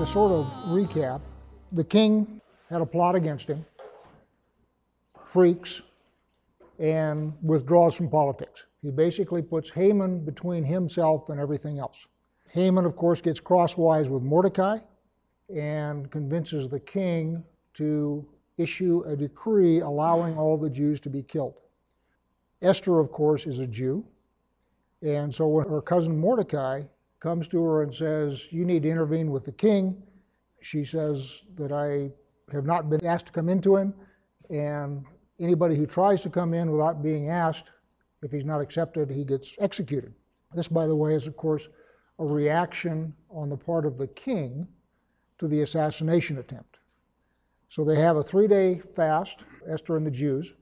to sort of recap, the king had a plot against him, freaks, and withdraws from politics. He basically puts Haman between himself and everything else. Haman, of course, gets crosswise with Mordecai and convinces the king to issue a decree allowing all the Jews to be killed. Esther, of course, is a Jew. And so when her cousin Mordecai comes to her and says, You need to intervene with the king, she says that I have not been asked to come into him, and anybody who tries to come in without being asked, if he's not accepted, he gets executed. This, by the way, is, of course, a reaction on the part of the king to the assassination attempt. So they have a three day fast, Esther and the Jews,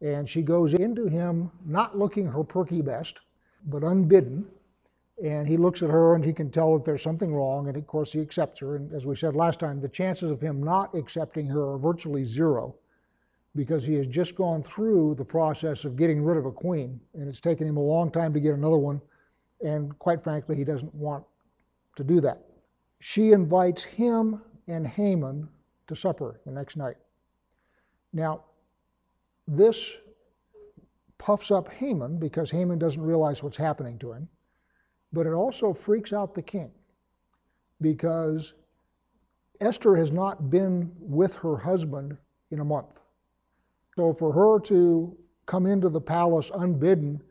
and she goes into him not looking her perky best, but unbidden. And he looks at her and he can tell that there's something wrong, and of course he accepts her. And as we said last time, the chances of him not accepting her are virtually zero because he has just gone through the process of getting rid of a queen, and it's taken him a long time to get another one, and quite frankly, he doesn't want to do that. She invites him and Haman to supper the next night. Now, this puffs up Haman because Haman doesn't realize what's happening to him, but it also freaks out the king because Esther has not been with her husband in a month. So for her to come into the palace unbidden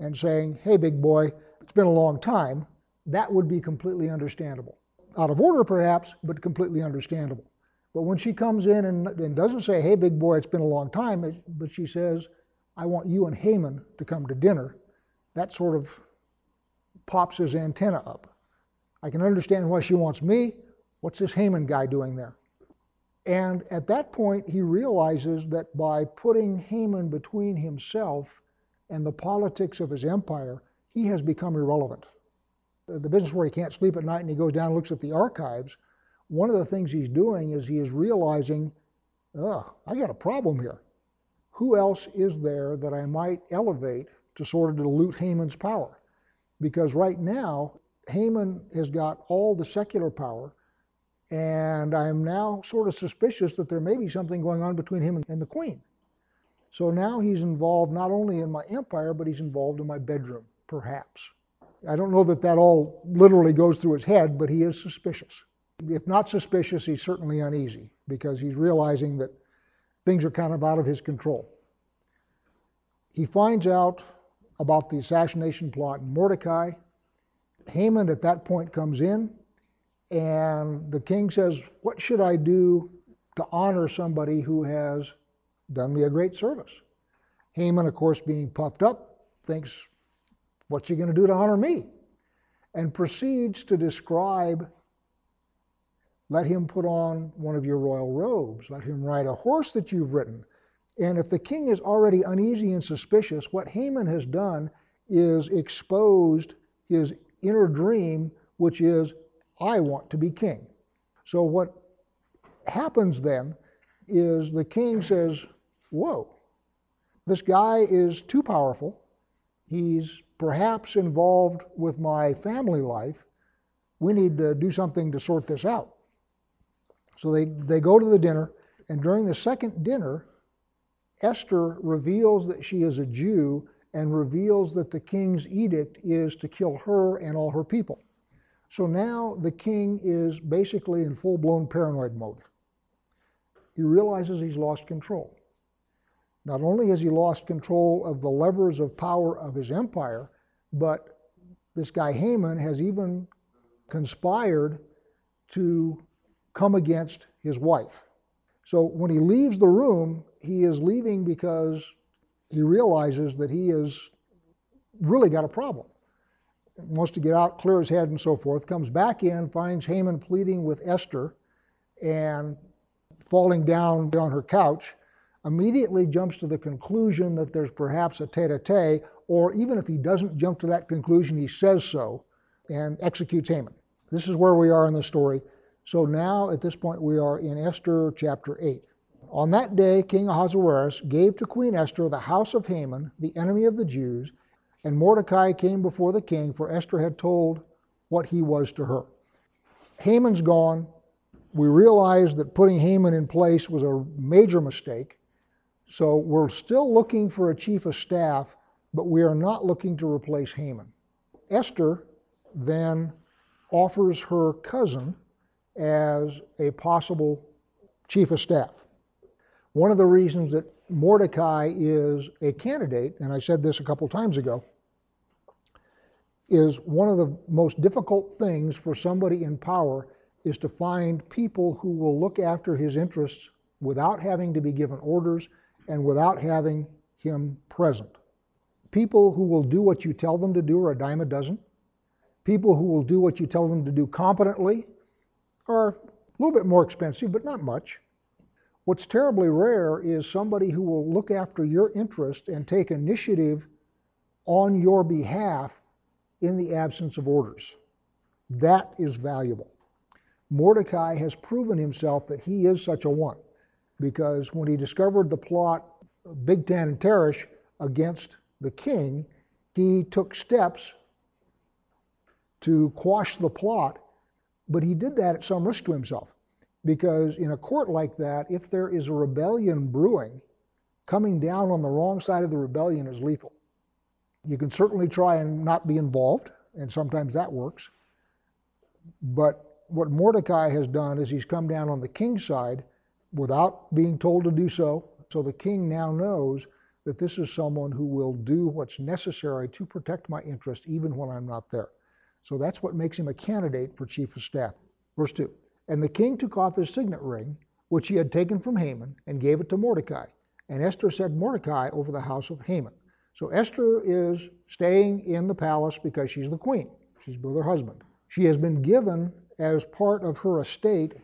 and saying, Hey, big boy, it's been a long time, that would be completely understandable. Out of order, perhaps, but completely understandable. But when she comes in and, and doesn't say, Hey, big boy, it's been a long time, but she says, I want you and Haman to come to dinner, that sort of pops his antenna up. I can understand why she wants me. What's this Haman guy doing there? And at that point, he realizes that by putting Haman between himself and the politics of his empire, he has become irrelevant. The business where he can't sleep at night and he goes down and looks at the archives, one of the things he's doing is he is realizing, oh, I got a problem here. Who else is there that I might elevate to sort of dilute Haman's power? Because right now, Haman has got all the secular power and I'm now sort of suspicious that there may be something going on between him and the queen. So now he's involved not only in my empire, but he's involved in my bedroom, perhaps. I don't know that that all literally goes through his head, but he is suspicious. If not suspicious, he's certainly uneasy because he's realizing that things are kind of out of his control. He finds out about the assassination plot in Mordecai. Haman at that point comes in and the king says, What should I do to honor somebody who has done me a great service? Haman, of course, being puffed up, thinks, What's he going to do to honor me? And proceeds to describe let him put on one of your royal robes, let him ride a horse that you've ridden. And if the king is already uneasy and suspicious, what Haman has done is exposed his inner dream, which is I want to be king. So what happens then is the king says, Whoa, this guy is too powerful. He's perhaps involved with my family life. We need to do something to sort this out. So they, they go to the dinner, and during the second dinner, Esther reveals that she is a Jew and reveals that the king's edict is to kill her and all her people. So now the king is basically in full blown paranoid mode. He realizes he's lost control. Not only has he lost control of the levers of power of his empire, but this guy Haman has even conspired to come against his wife. So when he leaves the room, he is leaving because he realizes that he has really got a problem wants to get out, clear his head, and so forth, comes back in, finds Haman pleading with Esther and falling down on her couch, immediately jumps to the conclusion that there's perhaps a tete a tete, or even if he doesn't jump to that conclusion, he says so and executes Haman. This is where we are in the story. So now, at this point, we are in Esther chapter 8. On that day, King Ahasuerus gave to Queen Esther the house of Haman, the enemy of the Jews, and Mordecai came before the king, for Esther had told what he was to her. Haman's gone, We realized that putting Haman in place was a major mistake. So we're still looking for a chief of staff, but we are not looking to replace Haman. Esther then offers her cousin as a possible chief of staff. One of the reasons that Mordecai is a candidate, and I said this a couple times ago, is one of the most difficult things for somebody in power is to find people who will look after his interests without having to be given orders and without having him present. People who will do what you tell them to do are a dime a dozen. People who will do what you tell them to do competently are a little bit more expensive, but not much. What's terribly rare is somebody who will look after your interest and take initiative on your behalf in the absence of orders. That is valuable. Mordecai has proven himself that he is such a one because when he discovered the plot, of Bigthan and Teresh, against the king, he took steps to quash the plot, but he did that at some risk to himself. Because in a court like that, if there is a rebellion brewing, coming down on the wrong side of the rebellion is lethal. You can certainly try and not be involved, and sometimes that works. But what Mordecai has done is he's come down on the king's side without being told to do so. So the king now knows that this is someone who will do what's necessary to protect my interest even when I'm not there. So that's what makes him a candidate for chief of staff. Verse 2 And the king took off his signet ring, which he had taken from Haman, and gave it to Mordecai. And Esther set Mordecai over the house of Haman. So Esther is staying in the palace because she's the queen. She's with her husband. She has been given as part of her estate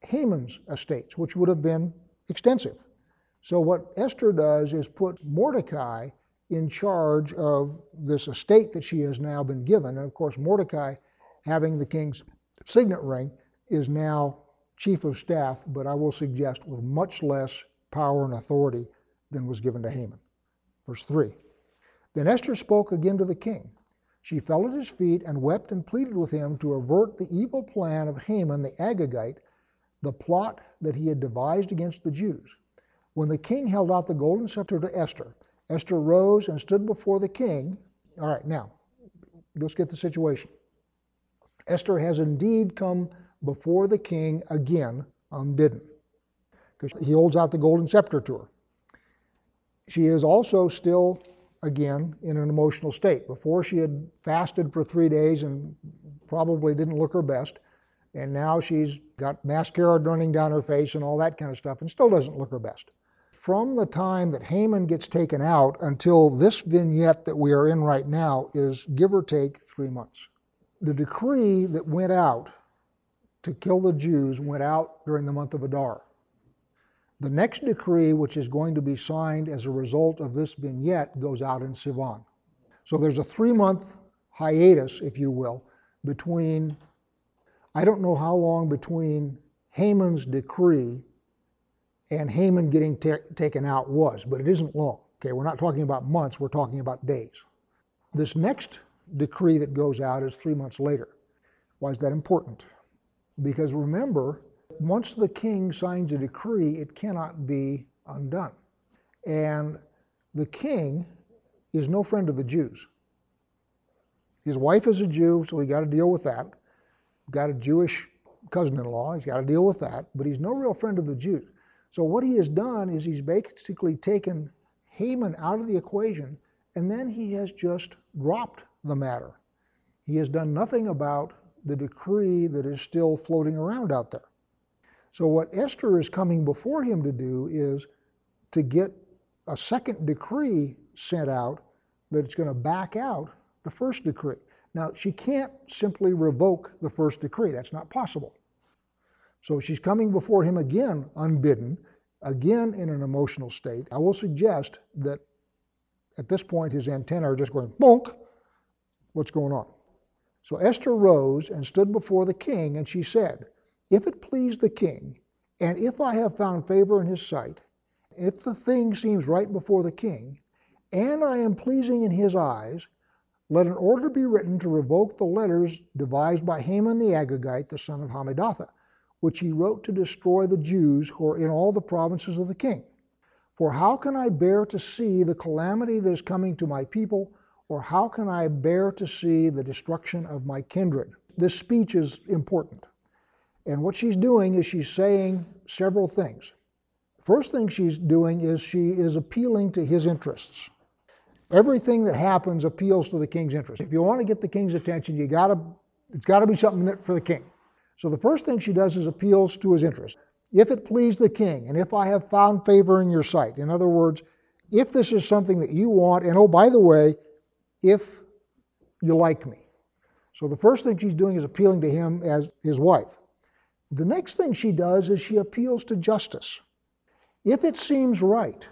Haman's estates, which would have been extensive. So what Esther does is put Mordecai in charge of this estate that she has now been given. And of course, Mordecai, having the king's signet ring, is now chief of staff, but I will suggest with much less power and authority than was given to Haman. Verse 3 Then Esther spoke again to the king. She fell at his feet and wept and pleaded with him to avert the evil plan of Haman the Agagite, the plot that he had devised against the Jews. When the king held out the golden scepter to Esther, Esther rose and stood before the king. All right, now, let's get the situation. Esther has indeed come before the king again unbidden because he holds out the golden scepter to her. She is also still, again, in an emotional state. Before she had fasted for three days and probably didn't look her best, and now she's got mascara running down her face and all that kind of stuff and still doesn't look her best from the time that Haman gets taken out until this vignette that we are in right now is give or take three months. The decree that went out to kill the Jews went out during the month of Adar. The next decree, which is going to be signed as a result of this vignette, goes out in Sivan. So there's a three month hiatus, if you will, between, I don't know how long between Haman's decree and Haman getting taken out was, but it isn't long. Okay, we're not talking about months, we're talking about days. This next decree that goes out is three months later. Why is that important? Because remember, once the king signs a decree, it cannot be undone. And the king is no friend of the Jews. His wife is a Jew, so he got to deal with that. Got a Jewish cousin in law, he's got to deal with that, but he's no real friend of the Jews. So what he has done is he's basically taken Haman out of the equation and then he has just dropped the matter. He has done nothing about the decree that is still floating around out there. So what Esther is coming before him to do is to get a second decree sent out that it's going to back out the first decree. Now, she can't simply revoke the first decree. That's not possible. So she's coming before him again unbidden, again in an emotional state. I will suggest that at this point his antennae are just going bonk. What's going on? So Esther rose and stood before the king, and she said, If it please the king, and if I have found favor in his sight, if the thing seems right before the king, and I am pleasing in his eyes, let an order be written to revoke the letters devised by Haman the Agagite, the son of Hammedatha, which he wrote to destroy the Jews who are in all the provinces of the king. For how can I bear to see the calamity that is coming to my people, or how can I bear to see the destruction of my kindred? This speech is important. And what she's doing is she's saying several things. First thing she's doing is she is appealing to his interests. Everything that happens appeals to the king's interest. If you want to get the king's attention, you got to it's got to be something that, for the king. So the first thing she does is appeals to his interest. If it please the king, and if I have found favor in your sight. In other words, if this is something that you want, and oh, by the way, if you like me. So the first thing she's doing is appealing to him as his wife. The next thing she does is she appeals to justice. If it seems right,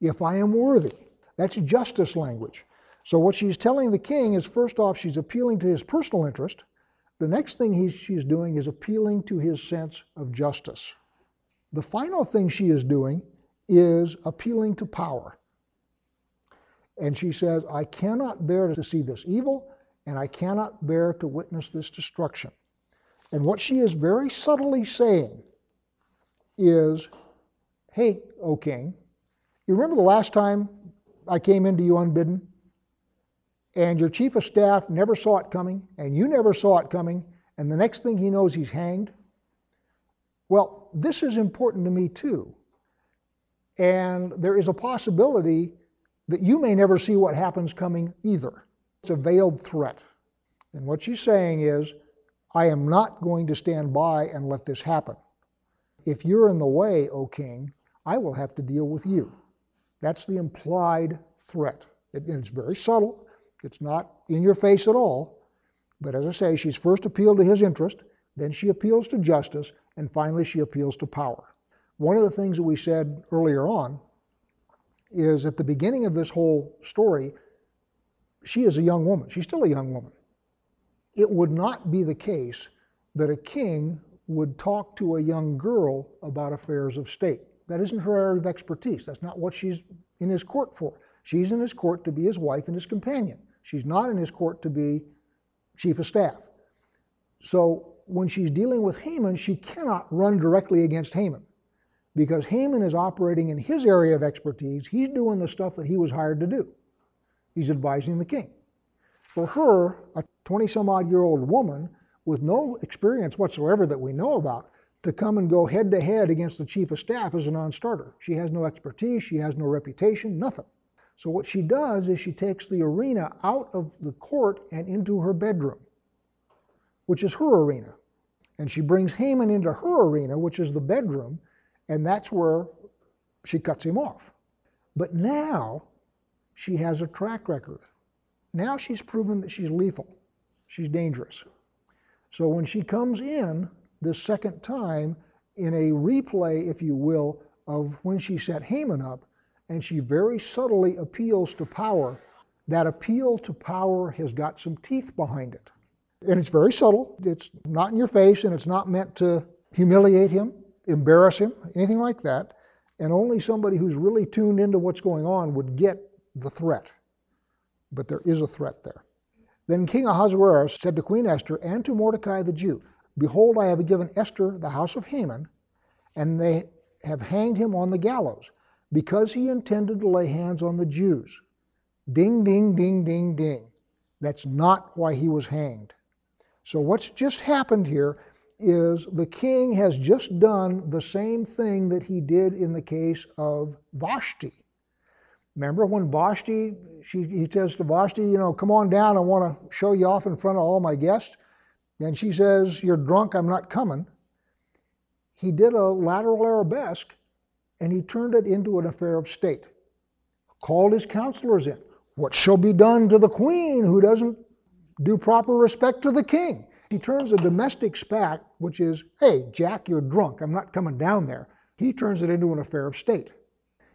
if I am worthy, that's justice language. So what she's telling the king is first off, she's appealing to his personal interest. The next thing she's doing is appealing to his sense of justice. The final thing she is doing is appealing to power. And she says, I cannot bear to see this evil, and I cannot bear to witness this destruction. And what she is very subtly saying is, Hey, O king, you remember the last time I came into you unbidden? And your chief of staff never saw it coming, and you never saw it coming, and the next thing he knows, he's hanged? Well, this is important to me too. And there is a possibility that you may never see what happens coming either. It's a veiled threat. And what she's saying is, I am not going to stand by and let this happen. If you're in the way, O king, I will have to deal with you. That's the implied threat. It, it's very subtle, it's not in your face at all. But as I say, she's first appealed to his interest, then she appeals to justice, and finally she appeals to power. One of the things that we said earlier on is at the beginning of this whole story, she is a young woman. She's still a young woman. It would not be the case that a king would talk to a young girl about affairs of state. That isn't her area of expertise. That's not what she's in his court for. She's in his court to be his wife and his companion. She's not in his court to be chief of staff. So when she's dealing with Haman, she cannot run directly against Haman because Haman is operating in his area of expertise. He's doing the stuff that he was hired to do. He's advising the king. For her, a 20 some odd year old woman with no experience whatsoever that we know about, to come and go head to head against the chief of staff is a non starter. She has no expertise, she has no reputation, nothing. So, what she does is she takes the arena out of the court and into her bedroom, which is her arena. And she brings Haman into her arena, which is the bedroom, and that's where she cuts him off. But now she has a track record. Now she's proven that she's lethal, she's dangerous. So, when she comes in this second time in a replay, if you will, of when she set Haman up, and she very subtly appeals to power. That appeal to power has got some teeth behind it. And it's very subtle. It's not in your face, and it's not meant to humiliate him, embarrass him, anything like that. And only somebody who's really tuned into what's going on would get the threat. But there is a threat there. Then King Ahasuerus said to Queen Esther and to Mordecai the Jew, Behold, I have given Esther the house of Haman, and they have hanged him on the gallows, because he intended to lay hands on the Jews. Ding, ding, ding, ding, ding. That's not why he was hanged. So, what's just happened here is the king has just done the same thing that he did in the case of Vashti. Remember when Vashti, she, he says to Vashti, you know, come on down, I want to show you off in front of all my guests. And she says, You're drunk, I'm not coming. He did a lateral arabesque and he turned it into an affair of state. Called his counselors in. What shall be done to the queen who doesn't do proper respect to the king? He turns a domestic spat, which is, hey, Jack, you're drunk, I'm not coming down there. He turns it into an affair of state.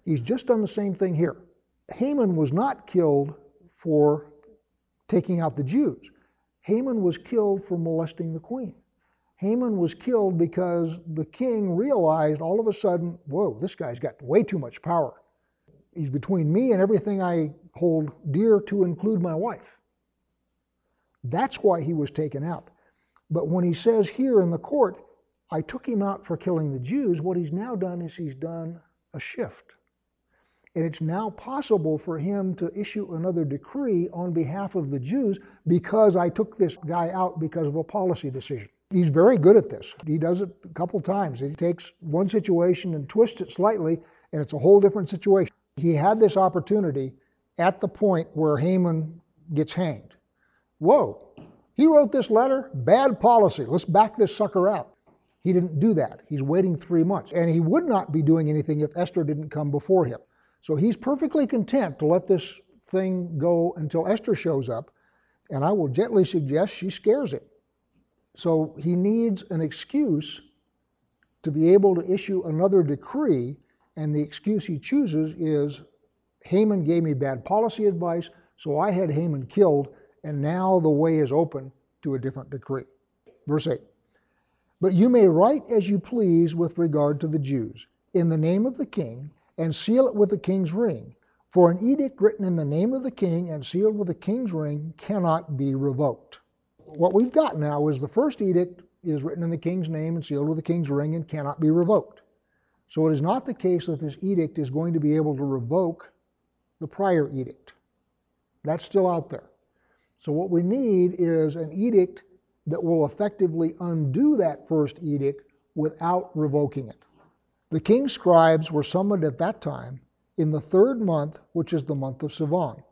He's just done the same thing here. Haman was not killed for taking out the Jews. Haman was killed for molesting the queen. Haman was killed because the king realized all of a sudden, whoa, this guy's got way too much power. He's between me and everything I hold dear to include my wife. That's why he was taken out. But when he says here in the court, I took him out for killing the Jews. What he's now done is he's done a shift. And it's now possible for him to issue another decree on behalf of the Jews because I took this guy out because of a policy decision. He's very good at this. He does it a couple times. He takes one situation and twists it slightly, and it's a whole different situation. He had this opportunity at the point where Haman gets hanged. Whoa, he wrote this letter, bad policy. Let's back this sucker out. He didn't do that. He's waiting three months. And he would not be doing anything if Esther didn't come before him. So he's perfectly content to let this thing go until Esther shows up. And I will gently suggest she scares him. So he needs an excuse to be able to issue another decree. And the excuse he chooses is Haman gave me bad policy advice, so I had Haman killed, and now the way is open to a different decree. Verse 8 But you may write as you please with regard to the Jews, in the name of the king, and seal it with the king's ring. For an edict written in the name of the king and sealed with the king's ring cannot be revoked. What we've got now is the first edict is written in the king's name and sealed with the king's ring and cannot be revoked. So it is not the case that this edict is going to be able to revoke the prior edict. That's still out there. So what we need is an edict that will effectively undo that first edict without revoking it. The king's scribes were summoned at that time in the third month, which is the month of Sivan.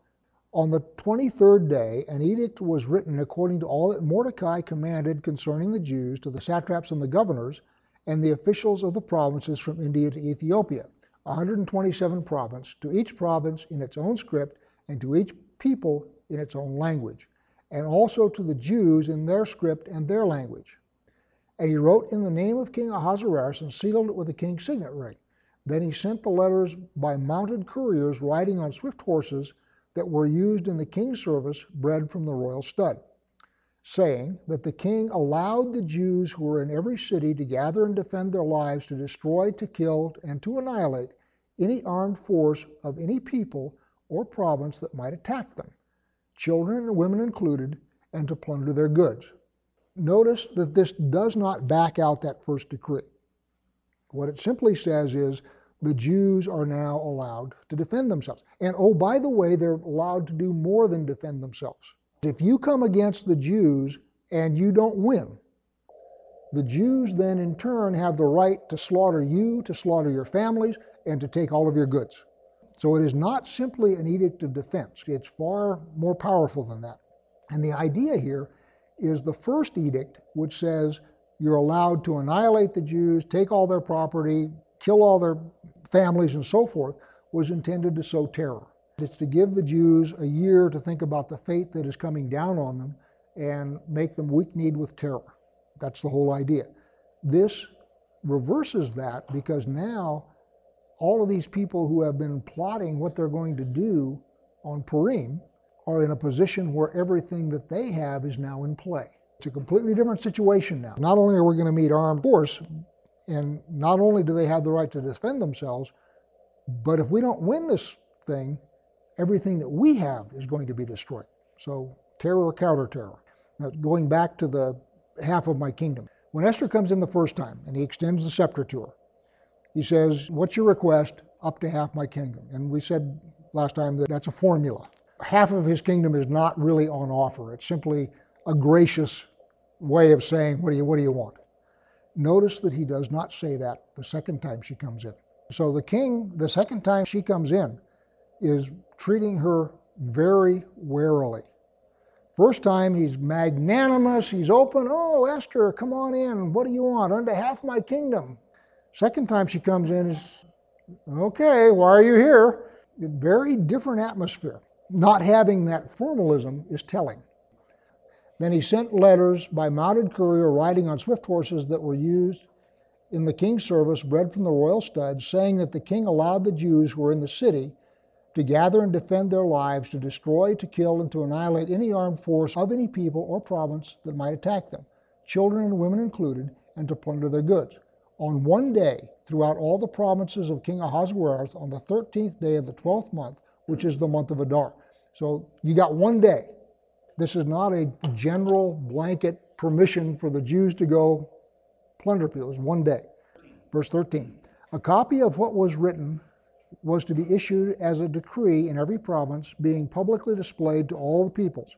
On the 23rd day, an edict was written according to all that Mordecai commanded concerning the Jews to the satraps and the governors and the officials of the provinces from India to Ethiopia, 127 provinces, to each province in its own script and to each people in its own language, and also to the Jews in their script and their language. And he wrote in the name of King Ahasuerus and sealed it with the king's signet ring. Then he sent the letters by mounted couriers riding on swift horses that were used in the king's service, bred from the royal stud saying that the king allowed the Jews who were in every city to gather and defend their lives, to destroy, to kill, and to annihilate any armed force of any people or province that might attack them, children and women included, and to plunder their goods. Notice that this does not back out that first decree. What it simply says is the Jews are now allowed to defend themselves. And oh, by the way, they're allowed to do more than defend themselves. If you come against the Jews and you don't win, the Jews then in turn have the right to slaughter you, to slaughter your families, and to take all of your goods. So it is not simply an edict of defense, it's far more powerful than that. And the idea here is the first edict, which says you're allowed to annihilate the Jews, take all their property, kill all their families, and so forth, was intended to sow terror. It's to give the Jews a year to think about the fate that is coming down on them and make them weak kneed with terror. That's the whole idea. This reverses that because now all of these people who have been plotting what they're going to do on Purim are in a position where everything that they have is now in play. It's a completely different situation now. Not only are we going to meet armed force, and not only do they have the right to defend themselves, but if we don't win this thing, everything that we have is going to be destroyed. So, terror or counter terror. Now, going back to the half of my kingdom. When Esther comes in the first time and he extends the scepter to her, he says, What's your request? Up to half my kingdom. And we said last time that that's a formula. Half of his kingdom is not really on offer, it's simply a gracious way of saying, What do you, what do you want? Notice that he does not say that the second time she comes in. So the king, the second time she comes in, is treating her very warily. First time he's magnanimous, he's open. Oh, Esther, come on in. What do you want? On half my kingdom. Second time she comes in is, okay, why are you here? Very different atmosphere. Not having that formalism is telling. Then he sent letters by mounted courier riding on swift horses that were used in the king's service, bred from the royal studs, saying that the king allowed the Jews who were in the city to gather and defend their lives, to destroy, to kill, and to annihilate any armed force of any people or province that might attack them, children and women included, and to plunder their goods. On one day, throughout all the provinces of King Ahasuerus, on the 13th day of the 12th month, which is the month of Adar. So you got one day. This is not a general blanket permission for the Jews to go plunder people. It was one day. Verse 13. A copy of what was written was to be issued as a decree in every province, being publicly displayed to all the peoples.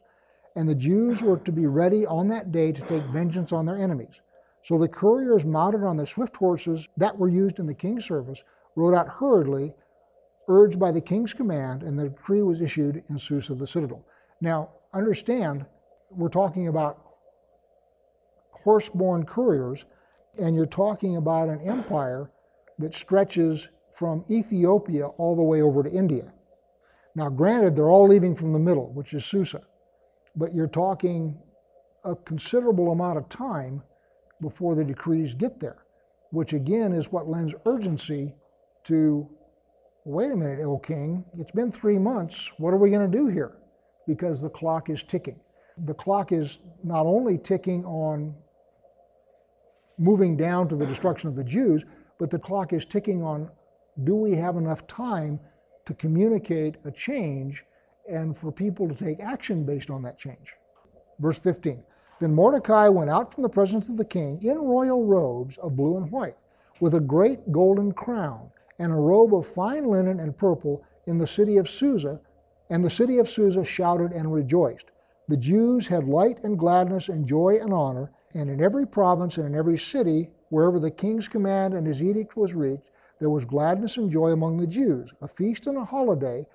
And the Jews were to be ready on that day to take vengeance on their enemies. So the couriers, mounted on the swift horses that were used in the king's service, rode out hurriedly, urged by the king's command, and the decree was issued in Susa the citadel. Now, understand, we're talking about horse-borne couriers, and you're talking about an empire that stretches from Ethiopia all the way over to India. Now, granted, they're all leaving from the middle, which is Susa, but you're talking a considerable amount of time before the decrees get there, which again is what lends urgency to wait a minute, O king, it's been three months. What are we going to do here? Because the clock is ticking. The clock is not only ticking on moving down to the destruction of the Jews, but the clock is ticking on do we have enough time to communicate a change and for people to take action based on that change? Verse 15 Then Mordecai went out from the presence of the king in royal robes of blue and white, with a great golden crown, and a robe of fine linen and purple in the city of Susa. And the city of Susa shouted and rejoiced. The Jews had light and gladness and joy and honor, and in every province and in every city, wherever the king's command and his edict was reached, there was gladness and joy among the Jews, a feast and a holiday,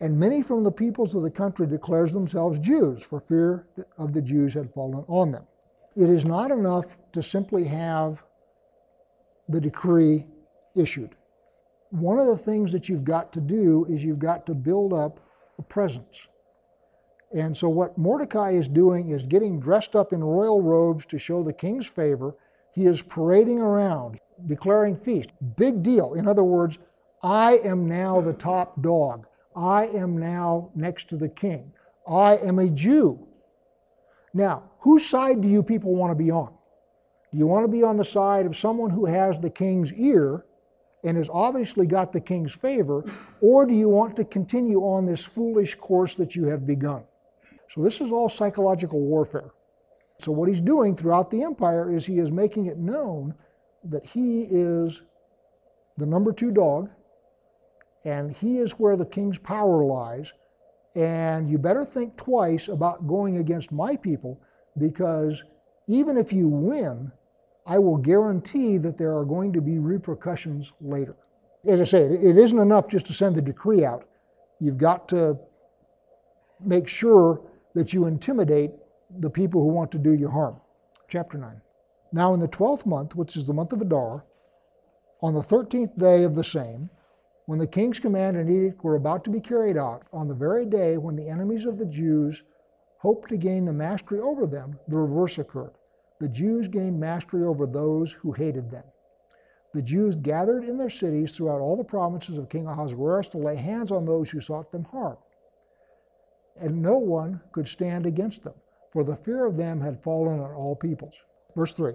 and many from the peoples of the country declares themselves Jews, for fear of the Jews had fallen on them. It is not enough to simply have the decree issued. One of the things that you've got to do is you've got to build up a presence. And so, what Mordecai is doing is getting dressed up in royal robes to show the king's favor. He is parading around declaring feast. Big deal. In other words, I am now the top dog. I am now next to the king. I am a Jew. Now, whose side do you people want to be on? Do you want to be on the side of someone who has the king's ear and has obviously got the king's favor, or do you want to continue on this foolish course that you have begun? So, this is all psychological warfare. So, what he's doing throughout the empire is he is making it known that he is the number two dog, and he is where the king's power lies. And you better think twice about going against my people because even if you win, I will guarantee that there are going to be repercussions later. As I say, it isn't enough just to send the decree out. You've got to make sure that you intimidate the people who want to do you harm. Chapter 9. Now, in the twelfth month, which is the month of Adar, on the thirteenth day of the same, when the king's command and edict were about to be carried out, on the very day when the enemies of the Jews hoped to gain the mastery over them, the reverse occurred. The Jews gained mastery over those who hated them. The Jews gathered in their cities throughout all the provinces of King Ahasuerus to lay hands on those who sought them harm. And no one could stand against them, for the fear of them had fallen on all peoples. Verse 3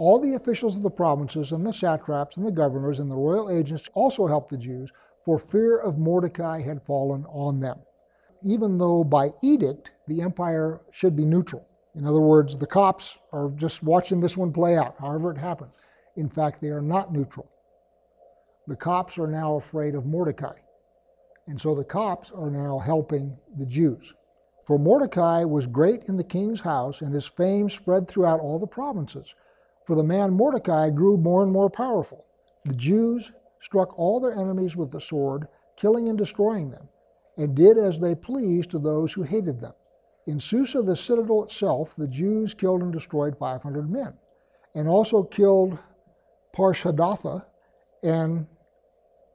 All the officials of the provinces and the satraps and the governors and the royal agents also helped the Jews, for fear of Mordecai had fallen on them. Even though by edict the empire should be neutral. In other words, the cops are just watching this one play out, however it happened. In fact, they are not neutral. The cops are now afraid of Mordecai. And so the cops are now helping the Jews. For Mordecai was great in the king's house, and his fame spread throughout all the provinces. For the man Mordecai grew more and more powerful. The Jews struck all their enemies with the sword, killing and destroying them, and did as they pleased to those who hated them. In Susa, the citadel itself, the Jews killed and destroyed 500 men, and also killed Parshandatha and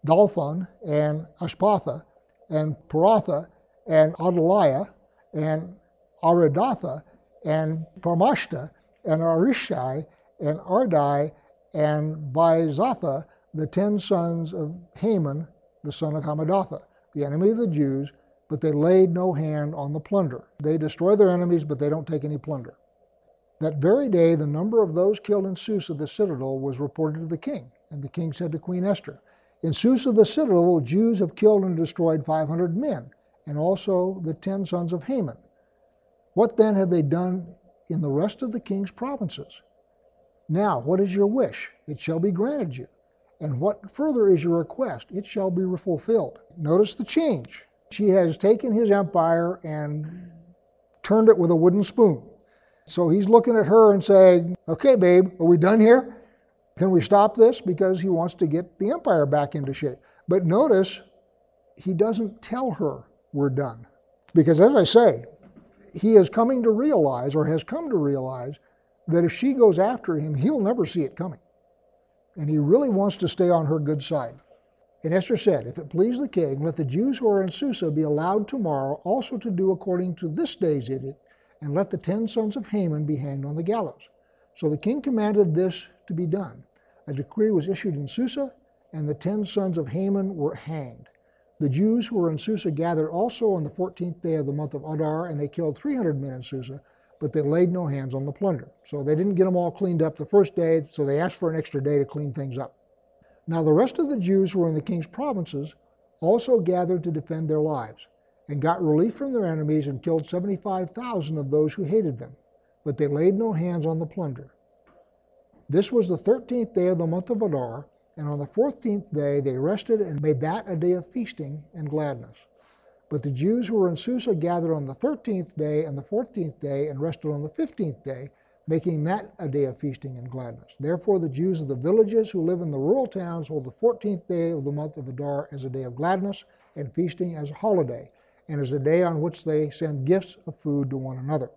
Dalphon and Ashpatha and Poratha and Adalia and Aridatha and Parmashta and Arishai and Ardai and Vaizatha, the ten sons of Haman, the son of Hammedatha, the enemy of the Jews, but they laid no hand on the plunder. They destroy their enemies, but they don't take any plunder. That very day, the number of those killed in Susa, the citadel, was reported to the king. And the king said to Queen Esther, In Susa, the citadel, Jews have killed and destroyed 500 men and also the ten sons of Haman. What then have they done in the rest of the king's provinces? Now, what is your wish? It shall be granted you. And what further is your request? It shall be fulfilled. Notice the change. She has taken his empire and turned it with a wooden spoon. So he's looking at her and saying, Okay, babe, are we done here? Can we stop this? Because he wants to get the empire back into shape. But notice, he doesn't tell her we're done. Because as I say, he is coming to realize, or has come to realize, that if she goes after him, he'll never see it coming. And he really wants to stay on her good side. And Esther said, If it please the king, let the Jews who are in Susa be allowed tomorrow also to do according to this day's edict, and let the ten sons of Haman be hanged on the gallows. So the king commanded this to be done. A decree was issued in Susa, and the ten sons of Haman were hanged. The Jews who were in Susa gathered also on the fourteenth day of the month of Adar, and they killed three hundred men in Susa, but they laid no hands on the plunder. So they didn't get them all cleaned up the first day, so they asked for an extra day to clean things up. Now the rest of the Jews who were in the king's provinces also gathered to defend their lives, and got relief from their enemies and killed 75,000 of those who hated them, but they laid no hands on the plunder. This was the thirteenth day of the month of Adar, and on the fourteenth day they rested and made that a day of feasting and gladness. But the Jews who were in Susa gathered on the thirteenth day and the fourteenth day and rested on the fifteenth day, making that a day of feasting and gladness. Therefore, the Jews of the villages who live in the rural towns hold the fourteenth day of the month of Adar as a day of gladness and feasting as a holiday, and as a day on which they send gifts of food to one another.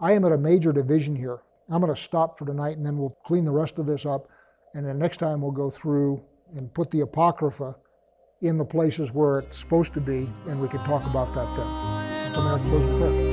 I am at a major division here. I'm going to stop for tonight and then we'll clean the rest of this up. And then next time we'll go through and put the Apocrypha in the places where it's supposed to be, and we can talk about that then. So I'm going to close in prayer.